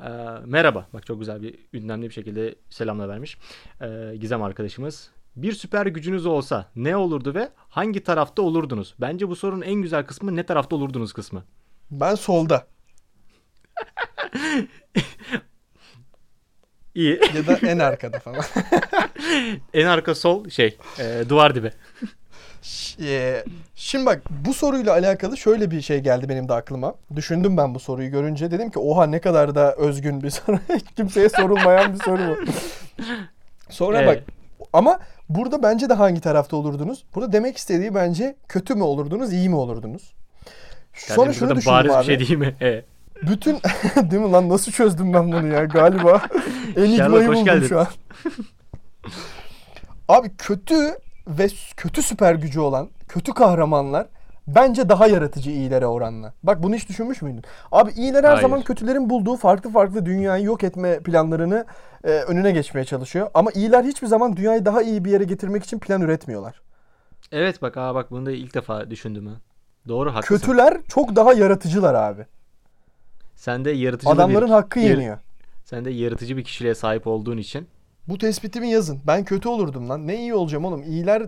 Ee, merhaba. Bak çok güzel bir ünlemli bir şekilde selamla vermiş. Ee, Gizem arkadaşımız. Bir süper gücünüz olsa ne olurdu ve hangi tarafta olurdunuz? Bence bu sorunun en güzel kısmı ne tarafta olurdunuz kısmı. Ben solda. İyi. Ya da en arkada falan. en arka sol şey e, duvar dibi. Ee, Şimdi bak bu soruyla alakalı şöyle bir şey geldi benim de aklıma. Düşündüm ben bu soruyu görünce. Dedim ki oha ne kadar da özgün bir soru. Kimseye sorulmayan bir soru bu. Sonra Ee, bak ama burada bence de hangi tarafta olurdunuz? Burada demek istediği bence kötü mü olurdunuz, iyi mi olurdunuz? Sonra Kardeşim, şunu düşündüm bariz abi. bir şey değil mi? E, Bütün değil mi lan nasıl çözdüm ben bunu ya galiba enigmayı buldum şu an. Abi kötü ve kötü süper gücü olan kötü kahramanlar bence daha yaratıcı iyilere oranla. Bak bunu hiç düşünmüş müydün? Abi iyiler her Hayır. zaman kötülerin bulduğu farklı farklı dünyayı yok etme planlarını e, önüne geçmeye çalışıyor. Ama iyiler hiçbir zaman dünyayı daha iyi bir yere getirmek için plan üretmiyorlar. evet bak aa bak bunu da ilk defa düşündüm ha. Doğru haklısın. Kötüler çok daha yaratıcılar abi. Sen de yaratıcı Adamların bir, hakkı yeniyor. Sen de yaratıcı bir kişiliğe sahip olduğun için Bu tespitimi yazın. Ben kötü olurdum lan. Ne iyi olacağım oğlum. İyiler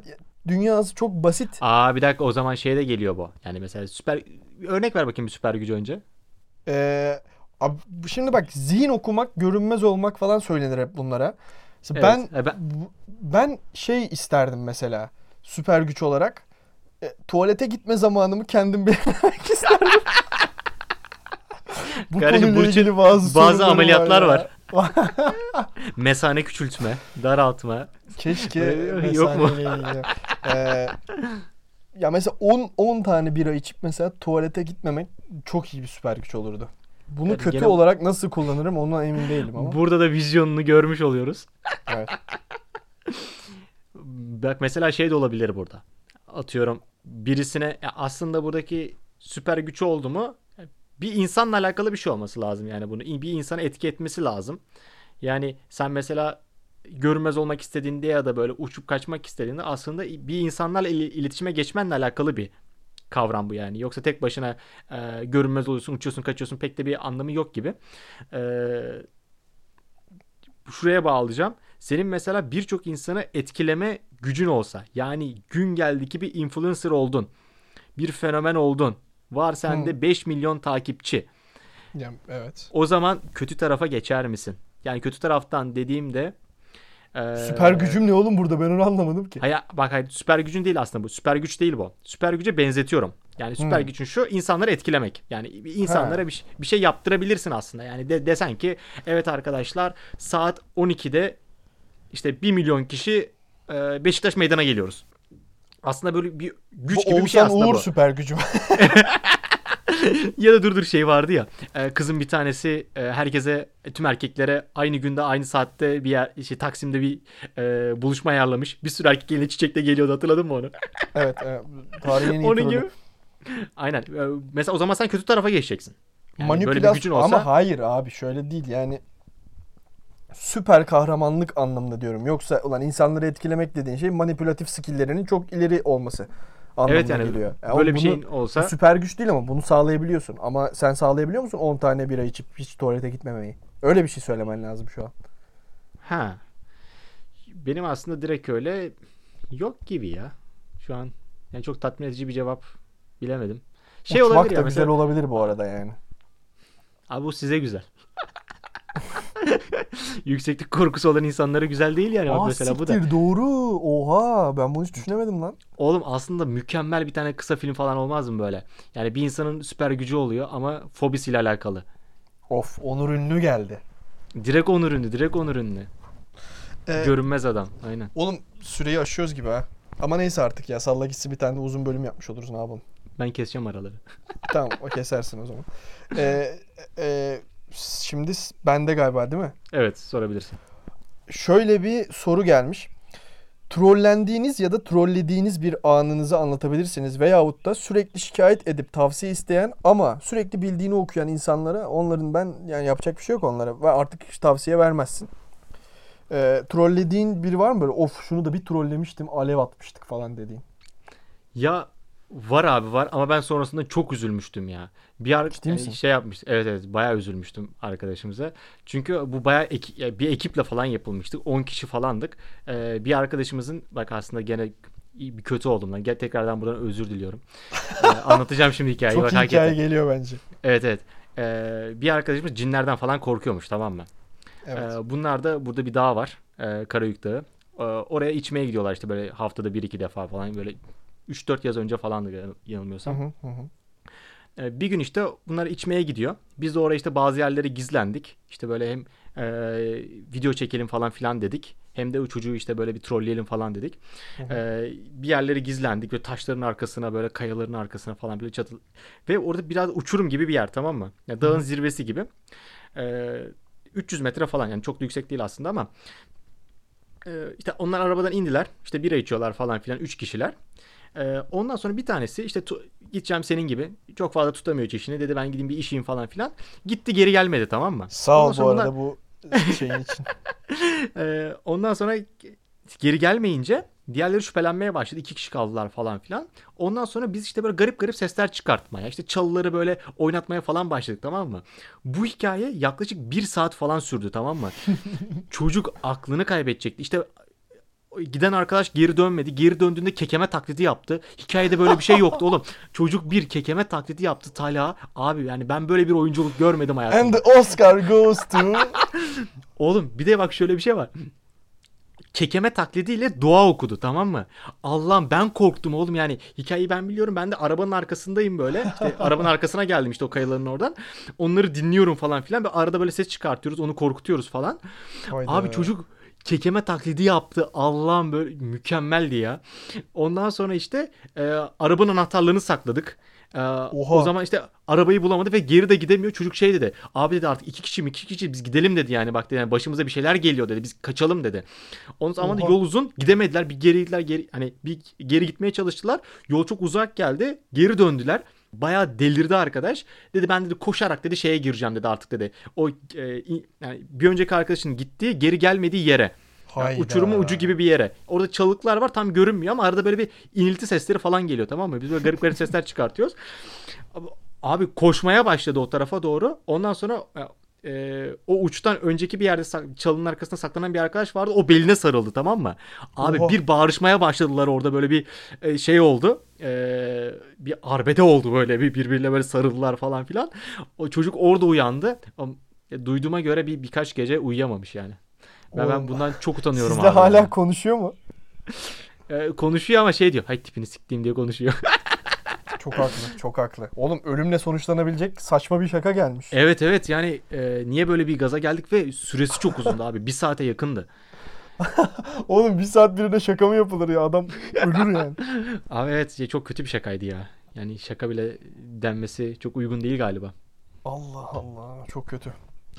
dünyası çok basit. Aa bir dakika o zaman şeye de geliyor bu. Yani mesela süper örnek ver bakayım bir süper gücü önce. Ee, abi şimdi bak zihin okumak, görünmez olmak falan söylenir hep bunlara. Evet, Ben e ben- ben şey isterdim mesela süper güç olarak. E, tuvalete gitme zamanımı kendim belirlemek isterdim. Bu Kardeşim, konuyla ilgili bazı bazı ameliyatlar ya. Mesane küçültme, daraltma. Keşke Öyle yok mu? Ee, ya mesela 10 10 tane bira içip mesela tuvalete gitmemek çok iyi bir süper güç olurdu. Bunu Yani kötü gene- olarak nasıl kullanırım ondan emin değilim ama. Burada da vizyonunu görmüş oluyoruz. Evet. Bak mesela şey de olabilir burada. Atıyorum birisine aslında buradaki süper gücü oldu mu bir insanla alakalı bir şey olması lazım yani bunu bir insana etki etmesi lazım. Yani sen mesela görünmez olmak istediğinde ya da böyle uçup kaçmak istediğinde aslında bir insanlarla il- iletişime geçmenle alakalı bir kavram bu yani. Yoksa tek başına e, görünmez oluyorsun, uçuyorsun, kaçıyorsun pek de bir anlamı yok gibi. E, şuraya bağlayacağım. Senin mesela birçok insanı etkileme gücün olsa yani gün geldi ki bir influencer oldun. Bir fenomen oldun. Var sende 5 milyon takipçi. Yani, evet. O zaman kötü tarafa geçer misin? Yani kötü taraftan dediğimde e, Süper gücüm ne oğlum burada ben onu anlamadım ki. Hayır, bak hayır, süper gücün değil aslında bu. Süper güç değil bu. Süper güce benzetiyorum. Yani süper Hmm. gücün şu insanları etkilemek. Yani insanlara bir, bir şey yaptırabilirsin aslında. Yani de, desen ki evet arkadaşlar saat 12'de işte 1 milyon kişi e, Beşiktaş meydana geliyoruz. Aslında böyle bir güç bu gibi bir şey Oğuzhan aslında Uğur bu. süper gücüm. ya da dur dur şey vardı ya. e, kızın bir tanesi e, herkese tüm erkeklere aynı günde aynı saatte bir yer işte Taksim'de bir e, buluşma ayarlamış. Bir sürü erkek eline çiçekle geliyordu hatırladın mı onu? evet, evet. Tarihin en iyi Onun gibi. Aynen. E, Mesela o zaman sen kötü tarafa geçeceksin. Yani böyle bir Manipülasyon gücün olsa ama hayır abi şöyle değil yani süper kahramanlık anlamında diyorum. Yoksa ulan insanları etkilemek dediğin şey manipülatif skilllerinin çok ileri olması anlamına evet yani geliyor. Yani böyle bir şeyin olsa süper güç değil ama bunu sağlayabiliyorsun. Ama sen sağlayabiliyor musun 10 tane bira içip hiç tuvalete gitmemeyi? Öyle bir şey söylemen lazım şu an. ha. Benim aslında direkt öyle yok gibi ya. Şu an yani çok tatmin edici bir cevap bilemedim. Şey Uçmak olabilir da ya güzel mesela. olabilir bu arada yani. Abi bu size güzel. Yükseklik korkusu olan insanlara güzel değil yani. Bak Aa mesela bu da. siktir doğru. Oha ben bunu hiç düşünemedim lan. Oğlum aslında mükemmel bir tane kısa film falan olmaz mı böyle? Yani bir insanın süper gücü oluyor ama fobisiyle alakalı. Of Onur Ünlü geldi. Direkt onur ünlü, direkt onur ünlü. Ee, Görünmez adam. Aynen. Oğlum süreyi aşıyoruz gibi ha. Ama neyse artık ya salla gitsin bir tane de uzun bölüm yapmış oluruz ne yapalım. Ben keseceğim araları. tamam o kesersin o zaman. Ee, e, şimdi bende galiba değil mi? Evet sorabilirsin. Şöyle bir soru gelmiş. Trollendiğiniz ya da trollediğiniz bir anınızı anlatabilirsiniz veyahut da sürekli şikayet edip tavsiye isteyen ama sürekli bildiğini okuyan insanlara onların ben yani yapacak bir şey yok onlara ve artık hiç tavsiye vermezsin. Ee, trollediğin biri var mı böyle of şunu da bir trollemiştim alev atmıştık falan dediğin. Ya var abi var ama ben sonrasında çok üzülmüştüm ya. Bir ar- Ciddi misin? şey yapmış. Evet evet bayağı üzülmüştüm arkadaşımıza. Çünkü bu bayağı ya bir ekiple falan yapılmıştı. 10 kişi falandık. Ee, bir arkadaşımızın bak aslında gene bir kötü oldum lan. Gel tekrardan buradan özür diliyorum. Ee, anlatacağım şimdi hikayeyi. Çok bak iyi hakikaten. hikaye geliyor bence. Evet evet. Ee, bir arkadaşımız cinlerden falan korkuyormuş tamam mı? Evet. Ee, bunlar da burada bir dağ var. Ee, Karayük Dağı. Ee, oraya içmeye gidiyorlar işte böyle haftada 1-2 defa falan böyle 3-4 yaz önce falandı yan- yanılmıyorsam. Hı hı hı. Ee, bir gün işte bunlar içmeye gidiyor. Biz de oraya işte bazı yerlere gizlendik. İşte böyle hem e, video çekelim falan filan dedik. Hem de o çocuğu işte böyle bir trolleyelim falan dedik. Hı hı. Ee, bir yerlere gizlendik. Böyle taşların arkasına böyle kayaların arkasına falan böyle çatı. Ve orada biraz uçurum gibi bir yer tamam mı? Ya dağın zirvesi gibi. Ee, 300 metre falan yani çok da yüksek değil aslında ama e, işte onlar arabadan indiler. İşte bira içiyorlar falan filan 3 kişiler. Ee, ondan sonra bir tanesi işte tu- gideceğim senin gibi çok fazla tutamıyor çişini dedi ben gideyim bir işeyim falan filan. Gitti geri gelmedi tamam mı? Sağ ol Ondan bu sonra bunlar- arada bu şeyin için. Ee, ondan sonra geri gelmeyince diğerleri şüphelenmeye başladı. İki kişi kaldılar falan filan. Ondan sonra biz işte böyle garip garip sesler çıkartmaya, işte çalıları böyle oynatmaya falan başladık tamam mı? Bu hikaye yaklaşık bir saat falan sürdü tamam mı? Çocuk aklını kaybedecekti. İşte giden arkadaş geri dönmedi. Geri döndüğünde kekeme taklidi yaptı. Hikayede böyle bir şey yoktu oğlum. Çocuk bir kekeme taklidi yaptı Talha. Abi yani ben böyle bir oyunculuk görmedim hayatımda. And the Oscar goes to... Oğlum bir de bak şöyle bir şey var. Kekeme taklidiyle dua okudu tamam mı? Allah'ım ben korktum oğlum yani hikayeyi ben biliyorum ben de arabanın arkasındayım böyle işte arabanın arkasına geldim işte o kayaların oradan onları dinliyorum falan filan ve arada böyle ses çıkartıyoruz onu korkutuyoruz falan Hayda. abi çocuk kekeme taklidi yaptı Allah'ım böyle mükemmeldi ya ondan sonra işte e, arabanın anahtarlarını sakladık E, o zaman işte arabayı bulamadı ve geri de gidemiyor. Çocuk şey dedi. Abi dedi artık iki kişi mi iki kişi biz gidelim dedi yani. Bak dedi yani başımıza bir şeyler geliyor dedi. Biz kaçalım dedi. Ondan sonra da Oha. yol uzun gidemediler. Bir geri gittiler geri hani bir geri gitmeye çalıştılar. Yol çok uzak geldi. Geri döndüler. Bayağı delirdi arkadaş. Dedi ben dedi koşarak dedi şeye gireceğim dedi artık dedi. O e, yani bir önceki arkadaşının gittiği geri gelmediği yere. Yani Hayda. uçurumun ucu gibi bir yere. Orada çalıklar var tam görünmüyor ama arada böyle bir inilti sesleri falan geliyor tamam mı? Biz böyle garip garip sesler çıkartıyoruz. Abi koşmaya başladı o tarafa doğru. Ondan sonra e, o uçtan önceki bir yerde çalının arkasında saklanan bir arkadaş vardı. O beline sarıldı tamam mı? Abi Oha. bir bağırışmaya başladılar orada böyle bir e, şey oldu. E, bir arbede oldu böyle bir birbirine böyle sarıldılar falan filan. O çocuk orada uyandı. E, duyduğuma göre bir birkaç gece uyuyamamış yani. Ben Oğlum, bundan çok utanıyorum Sizde abi. hala yani. konuşuyor mu? E, konuşuyor ama şey diyor. Hay tipini siktiğim diye konuşuyor. Çok haklı. Çok haklı. Oğlum ölümle sonuçlanabilecek saçma bir şaka gelmiş. evet evet yani e, niye böyle bir gaza geldik ve süresi çok uzundu abi. Bir saate yakındı. Oğlum bir saat birine şaka mı yapılır ya? Adam ölür yani. Abi evet çok kötü bir şakaydı ya. Yani şaka bile denmesi çok uygun değil galiba. Allah Allah. Çok kötü.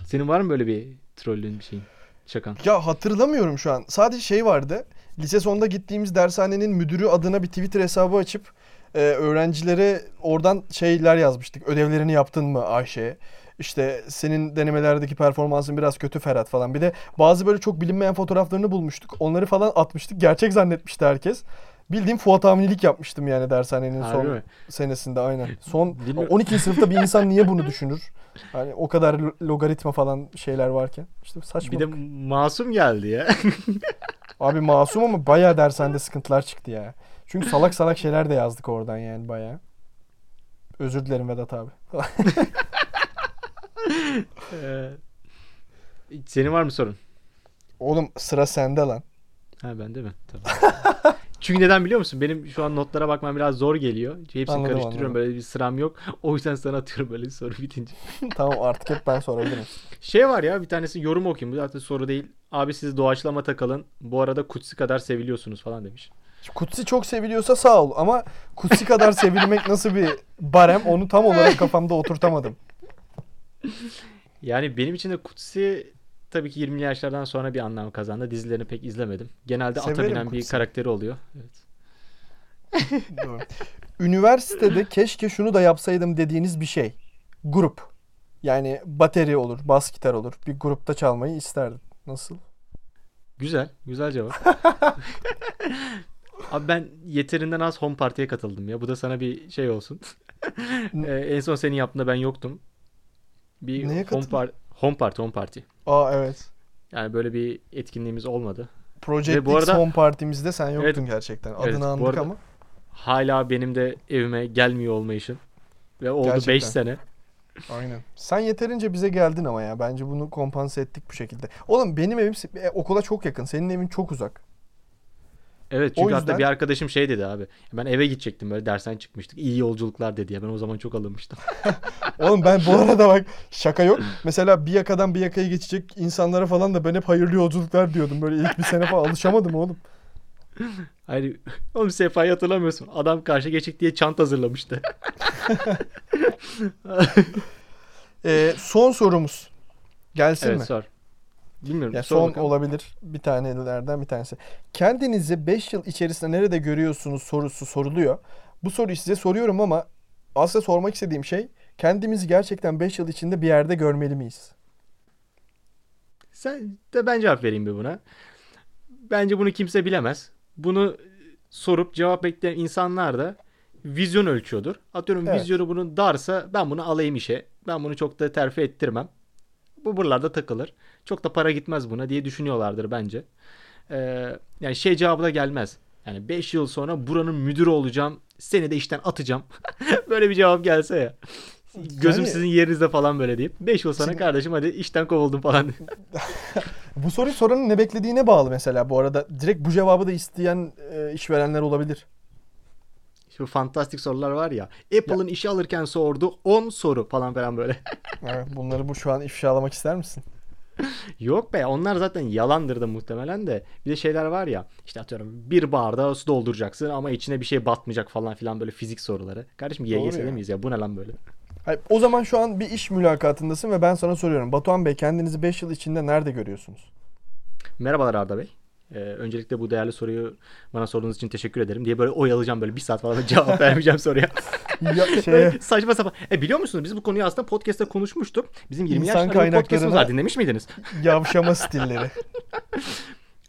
Senin var mı böyle bir trollün bir şeyin? Şakan. Ya hatırlamıyorum şu an. Sadece şey vardı. Lise sonunda gittiğimiz dershanenin müdürü adına bir Twitter hesabı açıp e, öğrencilere oradan şeyler yazmıştık. Ödevlerini yaptın mı Ayşe? İşte senin denemelerdeki performansın biraz kötü Ferhat falan. Bir de bazı böyle çok bilinmeyen fotoğraflarını bulmuştuk. Onları falan atmıştık. Gerçek zannetmişti herkes. Bildiğim Fuat Avnilik yapmıştım yani dershanenin Harbi son mi? senesinde aynen. Son Bilmiyorum. 12. sınıfta bir insan niye bunu düşünür? Hani o kadar lo- logaritma falan şeyler varken. İşte saçma. Bir de masum geldi ya. Abi masum ama bayağı dershanede sıkıntılar çıktı ya. Çünkü salak salak şeyler de yazdık oradan yani bayağı. Özür dilerim Vedat abi. Ee, Senin var mı sorun? Oğlum sıra sende lan. Ha bende mi? Tamam. Çünkü neden biliyor musun? Benim şu an notlara bakmam biraz zor geliyor. Hepsini Anladım, karıştırıyorum. anladım. Böyle bir sıram yok. O yüzden sana atıyorum böyle bir soru bitince. tamam artık hep ben sorabilirim. Şey var ya bir tanesi yorum okuyayım. Bu zaten soru değil. Abi siz doğaçlama takılın. Bu arada Kutsi kadar seviliyorsunuz falan demiş. Kutsi çok seviliyorsa sağ ol ama Kutsi kadar sevilmek nasıl bir barem onu tam olarak kafamda oturtamadım. Yani benim için de Kutsi tabii ki 20'li yaşlardan sonra bir anlam kazandı. Dizilerini pek izlemedim. Genelde ata Severim binen bir Kutsi. karakteri oluyor. Evet. Doğru. Üniversitede keşke şunu da yapsaydım dediğiniz bir şey. Grup. Yani bateri olur, bas gitar olur. Bir grupta çalmayı isterdim. Nasıl? Güzel. Güzel cevap. Abi ben yeterinden az home party'ye katıldım ya. Bu da sana bir şey olsun. Ee, en son senin yaptığında ben yoktum. Bir Neye home, par home party, home party. Aa evet. Yani böyle bir etkinliğimiz olmadı. Project Ve bu X arada- Home Party'mizde sen yoktun Evet. gerçekten. Evet, Adını bu andık arada- ama. Hala benim de evime gelmiyor olmayışın. Ve oldu 5 Gerçekten. sene. Aynen. Sen yeterince bize geldin ama ya. Bence bunu kompanse ettik bu şekilde. Oğlum benim evim e, okula çok yakın. Senin evin çok uzak. Evet O çünkü yüzden- hatta bir arkadaşım şey dedi abi. Ben eve gidecektim böyle dersten çıkmıştık. İyi yolculuklar dedi ya. Ben o zaman çok alınmıştım. Oğlum ben bu arada bak şaka yok. Mesela bir yakadan bir yakaya geçecek insanlara falan da ben hep hayırlı yolculuklar diyordum. Böyle ilk bir sene falan alışamadım oğlum. Hayır. Oğlum Sefa'yı hatırlamıyorsun. Adam karşı geçecek diye çant hazırlamıştı. Ee, son sorumuz. Gelsin evet mi? sor. Bilmiyorum. Ya son bakalım. olabilir. Bir tanelerden bir tanesi. Kendinizi 5 yıl içerisinde nerede görüyorsunuz sorusu soruluyor. Bu soruyu size soruyorum ama aslında sormak istediğim şey kendimizi gerçekten 5 yıl içinde bir yerde görmeli miyiz? Sen de ben cevap vereyim bir buna. Bence bunu kimse bilemez. Bunu sorup cevap bekleyen insanlar da vizyon ölçüyordur. Atıyorum Evet. vizyonu bunun darsa ben bunu alayım işe. Ben bunu çok da terfi ettirmem. Bu buralarda takılır. Çok da para gitmez buna diye düşünüyorlardır bence. Ee, yani şey cevabı da gelmez. Yani 5 yıl sonra buranın müdürü olacağım. Seni de işten atacağım. böyle bir cevap gelse ya. Gözüm Yani- sizin yerinizde falan böyle deyip 5 yıl sonra Şimdi- kardeşim hadi işten kovuldum falan. Bu soruyu soranın ne beklediğine bağlı mesela bu arada. Direkt bu cevabı da isteyen e, işverenler olabilir. Şu fantastik sorular var ya. Apple'ın işe alırken sordu 10 soru falan falan böyle. Evet, bunları bu şu an ifşalamak ister misin? Yok be onlar zaten yalandır da muhtemelen de. Bir de şeyler var ya işte atıyorum bir bardağı su dolduracaksın ama içine bir şey batmayacak falan filan böyle fizik soruları. Kardeşim YGS'de miyiz ya bu ne lan böyle? Hayır, o zaman şu an bir iş mülakatındasın ve ben sana soruyorum. Batuhan Bey kendinizi 5 yıl içinde nerede görüyorsunuz? Merhabalar Arda Bey. Ee, öncelikle bu değerli soruyu bana sorduğunuz için teşekkür ederim diye böyle oyalayacağım böyle bir saat falan cevap vermeyeceğim soruya. Ya, Böyle saçma sapan. E biliyor musunuz biz bu konuyu aslında podcast'te konuşmuştuk. Bizim 20 İnsan yaşlarında podcast'ımız var dinlemiş miydiniz? yavşama stilleri.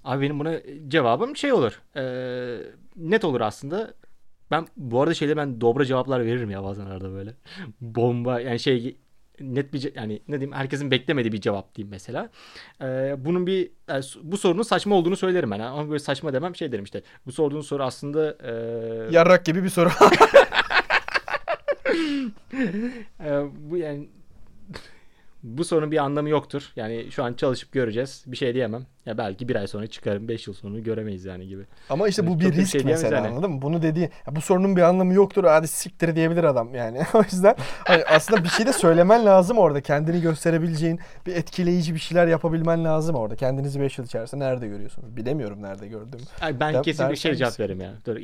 Abi benim buna cevabım şey olur. Ee, net olur aslında. Ben bu arada şeyde ben dobra cevaplar veririm ya bazen arada böyle. Bomba yani şey net bir yani ne diyeyim herkesin beklemediği bir cevap diyeyim mesela. Ee, bunun bir yani s- bu sorunun saçma olduğunu söylerim ben. Ama böyle saçma demem şey derim işte. Bu sorduğun soru aslında e, Yarrak gibi bir soru. e, bu yani bu sorunun bir anlamı yoktur. Yani şu an çalışıp göreceğiz. Bir şey diyemem. Ya belki bir ay sonra çıkarım. Beş yıl sonra göremeyiz yani gibi. Ama işte bu Evet, bir bir risk şey mesela yani. anladın mı? Bunu dediği bu sorunun bir anlamı yoktur hadi siktir diyebilir adam yani. o yüzden hani aslında bir şey de söylemen lazım orada. Kendini gösterebileceğin bir etkileyici bir şeyler yapabilmen lazım orada. Kendinizi 5 yıl içerisinde nerede görüyorsunuz? Bilemiyorum nerede gördüğümü. Ay ben Der- kesinlikle şey derseniz- cevap veririm ya. Dur,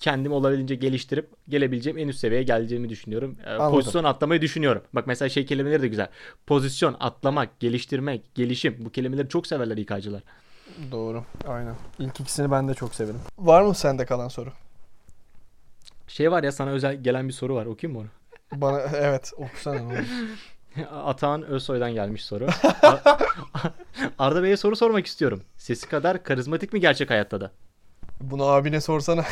kendimi olabildiğince geliştirip gelebileceğim en üst seviyeye geleceğimi düşünüyorum. Ee, Anladım. Pozisyon atlamayı düşünüyorum. Bak mesela şey kelimeleri de güzel. Pozisyon, atlamak, geliştirmek, gelişim. Bu kelimeleri çok severler İK'cılar. Doğru. Aynen. İlk ikisini ben de çok severim. Var mı sende kalan soru? Şey var ya sana özel gelen bir soru var. Okuyayım mı onu? Bana evet okusana ne olur. Atahan Özsoy'dan gelmiş soru. Arda Bey'e soru sormak istiyorum. Sesi kadar karizmatik mi gerçek hayatta da? Bunu abine sorsana.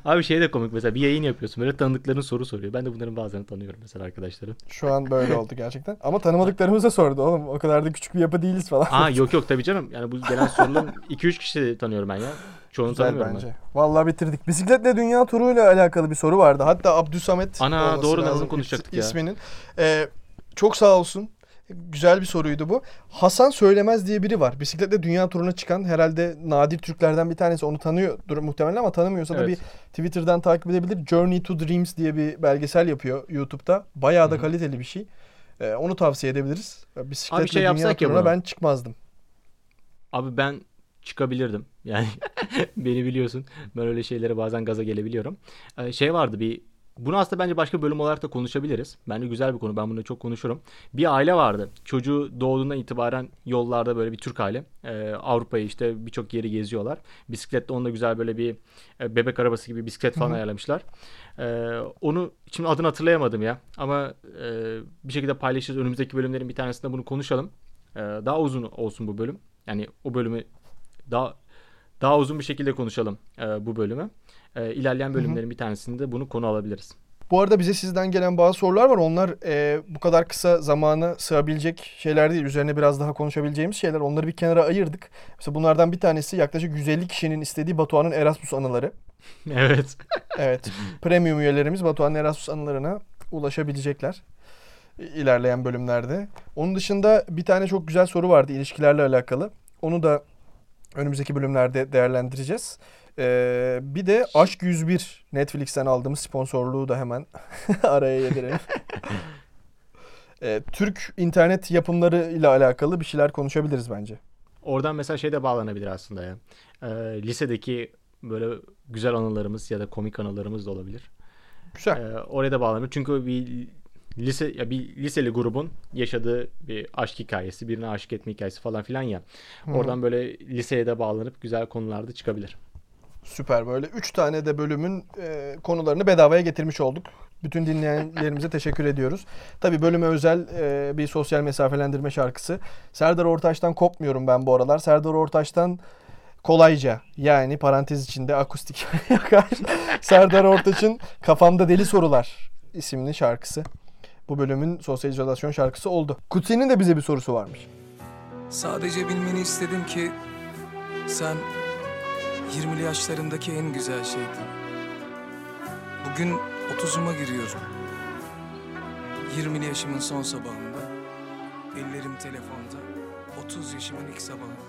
Abi şey de komik mesela bir yayın yapıyorsun böyle tanıdıkların soru soruyor. Ben de bunların bazılarını tanıyorum mesela arkadaşların. Şu an böyle oldu gerçekten. Ama tanımadıklarımız da sordu oğlum. O kadar da küçük bir yapı değiliz falan. Aa yok yok tabii canım. Yani bu gelen soruların 2-3 kişi tanıyorum ben ya. Çoğunu Güzel tanımıyorum bence. ben. Vallahi bitirdik. Bisikletle dünya turuyla alakalı bir soru vardı. Hatta Abdüsamet Ana, doğru lazım onu konuşacaktık ya. isminin. Ee, çok sağ olsun. Güzel bir soruydu bu. Hasan Söylemez diye biri var. Bisikletle dünya turuna çıkan herhalde nadir Türklerden bir tanesi. Onu tanıyordur muhtemelen ama tanımıyorsa da Evet. bir Twitter'dan takip edebilir. Journey to Dreams diye bir belgesel yapıyor YouTube'da. Bayağı da Hı hı. kaliteli bir şey. Ee, onu tavsiye edebiliriz. Bisikletle şey dünya ya turuna bunu. ben çıkmazdım. Abi ben çıkabilirdim. Yani beni biliyorsun. Ben öyle şeylere bazen gaza gelebiliyorum. Ee, şey vardı bir bunu aslında bence başka bölüm olarak da konuşabiliriz. Bence güzel bir konu. Ben bunu çok konuşurum. Bir aile vardı. Çocuğu doğduğundan itibaren yollarda böyle bir Türk aile. Ee, Avrupa'yı işte birçok yeri geziyorlar. Bisikletle onunla güzel böyle bir e, bebek arabası gibi bisiklet falan Hı hı. ayarlamışlar. Ee, onu şimdi adını hatırlayamadım ya. Ama e, bir şekilde paylaşırız. Önümüzdeki bölümlerin bir tanesinde bunu konuşalım. Ee, daha uzun olsun bu bölüm. Yani o bölümü daha daha uzun bir şekilde konuşalım e, bu bölümü. E, ilerleyen bölümlerin bir tanesinde bunu konu alabiliriz. Bu arada bize sizden gelen bazı sorular var. Onlar e, bu kadar kısa zamana sığabilecek şeyler değil. Üzerine biraz daha konuşabileceğimiz şeyler. Onları bir kenara ayırdık. Mesela bunlardan bir tanesi yaklaşık 150 kişinin istediği Batuhan'ın Erasmus anıları. evet. Evet. Premium üyelerimiz Batuhan'ın Erasmus anılarına ulaşabilecekler ilerleyen bölümlerde. Onun dışında bir tane çok güzel soru vardı ilişkilerle alakalı. Onu da önümüzdeki bölümlerde değerlendireceğiz. Ee, bir de Aşk 101 Netflix'ten aldığımız sponsorluğu da hemen araya yedirelim. Ee, Türk internet yapımları ile alakalı bir şeyler konuşabiliriz bence. Oradan mesela şey de bağlanabilir aslında ya. E, lisedeki böyle güzel anılarımız ya da komik anılarımız da olabilir. Güzel. E, oraya da bağlanabilir. Çünkü bir lise ya bir liseli grubun yaşadığı bir aşk hikayesi, birine aşık etme hikayesi falan filan ya. Hı. Oradan böyle liseye de bağlanıp güzel konularda çıkabilir. Süper böyle 3 tane de bölümün e, konularını bedavaya getirmiş olduk. Bütün dinleyenlerimize teşekkür ediyoruz. Tabii bölüme özel e, bir sosyal mesafelendirme şarkısı. Serdar Ortaç'tan kopmuyorum ben bu aralar. Serdar Ortaç'tan kolayca yani parantez içinde akustik yakar. Serdar Ortaç'ın Kafamda Deli Sorular isimli şarkısı. Bu bölümün sosyal izolasyon şarkısı oldu. Kutsi'nin de bize bir sorusu varmış. Sadece bilmeni istedim ki sen 20'li yaşlarımdaki en güzel şeydin. Bugün 30'uma giriyorum. 20'li yaşımın son sabahında, ellerim telefonda, 30 yaşımın ilk sabahında.